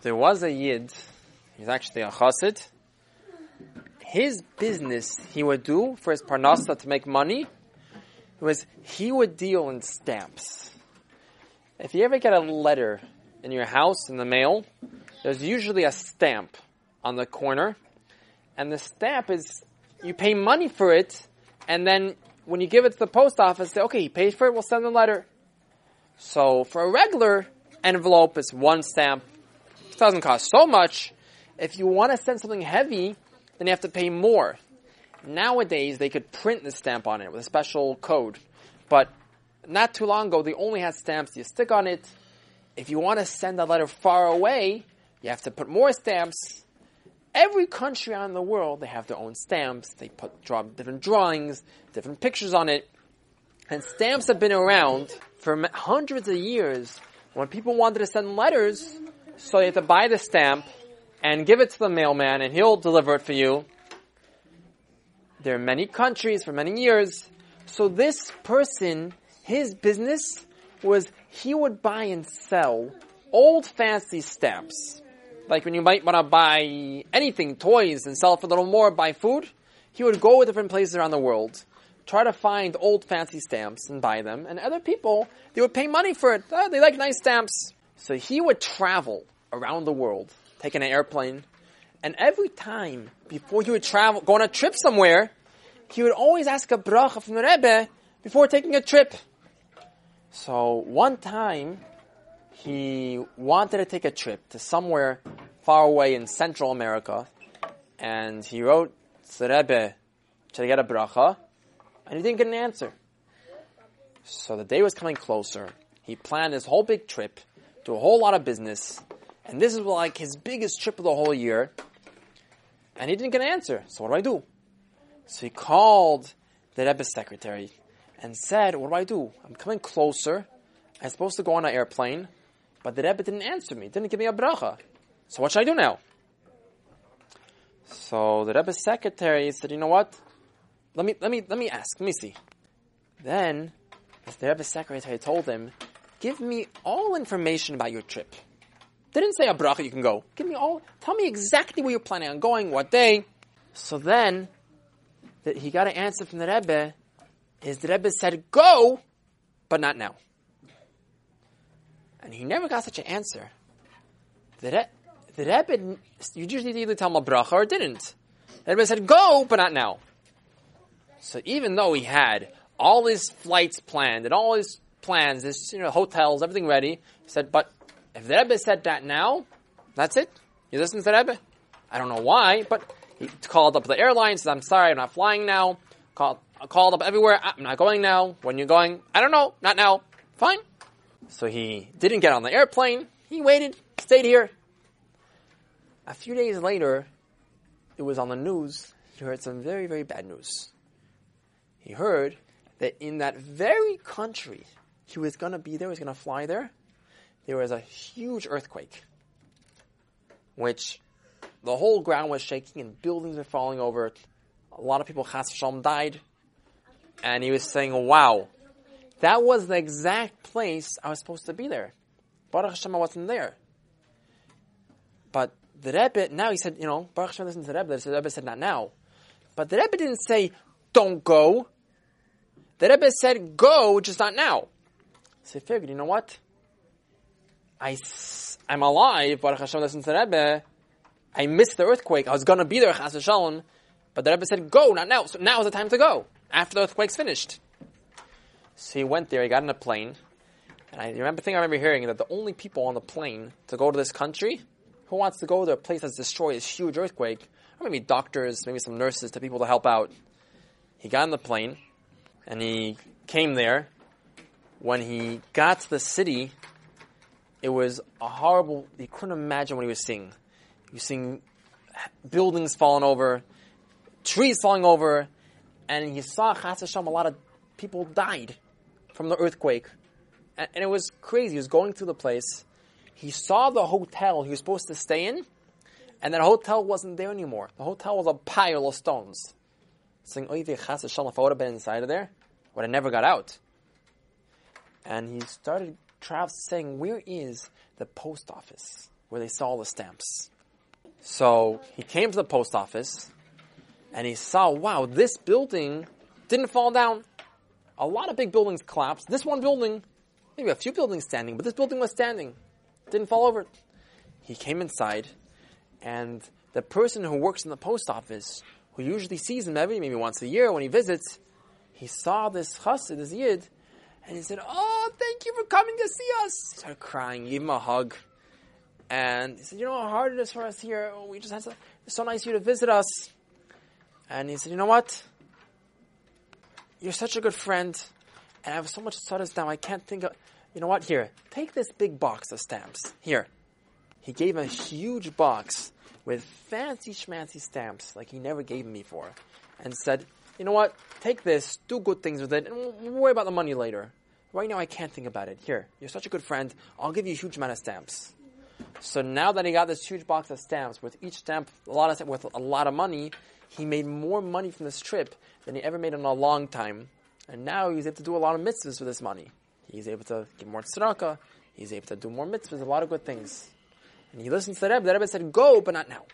There was a Yid, he's actually a chassid. His business he would do for his parnasa to make money was he would deal in stamps. If you ever get a letter in your house in the mail, there's usually a stamp on the corner, and the stamp is you pay money for it, and then when you give it to the post office, say, okay, he paid for it, we'll send the letter. So for a regular envelope, it's one stamp. It doesn't cost so much. If you want to send something heavy, then you have to pay more. Nowadays, they could print the stamp on it with a special code. But not too long ago, they only had stamps you stick on it. If you want to send a letter far away, you have to put more stamps. Every country around the world, they have their own stamps. They put draw different drawings, different pictures on it. And stamps have been around for hundreds of years. When people wanted to send letters, so you have to buy the stamp and give it to the mailman and he'll deliver it for you. There are many countries for many years. So this person, his business was he would buy and sell old fancy stamps. Like when you might want to buy anything, toys, and sell for a little more, buy food, he would go to different places around the world, try to find old fancy stamps and buy them. And other people, they would pay money for it. Oh, they like nice stamps. So he would travel around the world, taking an airplane, and every time before he would travel, go on a trip somewhere, he would always ask a bracha from the Rebbe before taking a trip. So one time, he wanted to take a trip to somewhere far away in Central America, and he wrote to the Rebbe to get a bracha, and he didn't get an answer. So the day was coming closer. He planned his whole big trip, do a whole lot of business, and this is like his biggest trip of the whole year, and he didn't get an answer. So what do I do? So he called the Rebbe's secretary and said, What do I do? I'm coming closer. I'm supposed to go on an airplane, but the Rebbe didn't answer me, didn't give me a bracha. So what should I do now? So the Rebbe's secretary said, You know what? Let me, let me, let me ask, let me see. Then, the Rebbe's secretary told him, Give me all information about your trip. They didn't say a bracha you can go. Give me all, tell me exactly where you're planning on going, what day. So then, that he got an answer from the Rebbe is the Rebbe said, go, but not now. And he never got such an answer. The, Re- the Rebbe, you just need to either tell him a bracha or didn't. The Rebbe said, go, but not now. So even though he had all his flights planned and all his plans, his you know, hotels, everything ready, he said, but if the Rebbe said that now, that's it. You listen to the Rebbe? I don't know why, but he called up the airline, said, I'm sorry, I'm not flying now. Called, called up everywhere, ah, I'm not going now. When you're going, I don't know, not now. Fine. So he didn't get on the airplane. He waited, stayed here. A few days later, it was on the news. He heard some very, very bad news. He heard that in that very country he was going to be there, he was going to fly there, there was a huge earthquake, which the whole ground was shaking and buildings were falling over. A lot of people, Chas Shalom, died. And he was saying, wow, that was the exact place I was supposed to be there. Baruch Hashem, I wasn't there. But the Rebbe, now he said, you know, Baruch Hashem listened to the Rebbe. The Rebbe said, not now. But the Rebbe didn't say, don't go. The Rebbe said, go, just not now. So he figured, you know what? I, I'm alive, Baruch Hashem listened to the Rebbe. I missed the earthquake. I was going to be there, Chas Shalom. But the Rebbe said, go, not now. So now is the time to go, after the earthquake's finished. So he went there, he got in a plane. And I remember, the thing I remember hearing that the only people on the plane to go to this country, who wants to go to a place that's destroyed this huge earthquake, or maybe doctors, maybe some nurses, to people to help out. He got in the plane, and he came there. When he got to the city, it was a horrible, he couldn't imagine what he was seeing. He was seeing buildings falling over, trees falling over, and he saw Chas Hashem, a lot of people died from the earthquake. And, and it was crazy. He was going through the place. He saw the hotel he was supposed to stay in, and that hotel wasn't there anymore. The hotel was a pile of stones. Saying, Hashem, if I would have been inside of there, would have never got out. And he started traveling, saying, Where is the post office? where they saw the stamps. So he came to the post office and he saw, wow, this building didn't fall down. A lot of big buildings collapsed. This one building, maybe a few buildings standing, but this building was standing. Didn't fall over. He came inside and the person who works in the post office, who usually sees him every maybe once a year when he visits, he saw this chassid, this yid, and he said, "Oh, thank you for coming to see us." He started crying, gave him a hug, and he said, "You know how hard it is for us here. We just had to. It's so nice of you to visit us." And he said, "You know what? You're such a good friend, and I have so much studies now. I can't think of. You know what? Here, take this big box of stamps. Here." He gave him a huge box with fancy schmancy stamps like he never gave me before, and said, "You know what? Take this, do good things with it, and worry about the money later. Right now, I can't think about it. Here, you're such a good friend. I'll give you a huge amount of stamps." So now that he got this huge box of stamps, with each stamp a lot of with a lot of money, he made more money from this trip than he ever made in a long time. And now he's able to do a lot of mitzvahs with this money. He's able to give more tzedakah. He's able to do more mitzvahs, a lot of good things. And he listens to the Rebbe. The Rebbe said, go, but not now.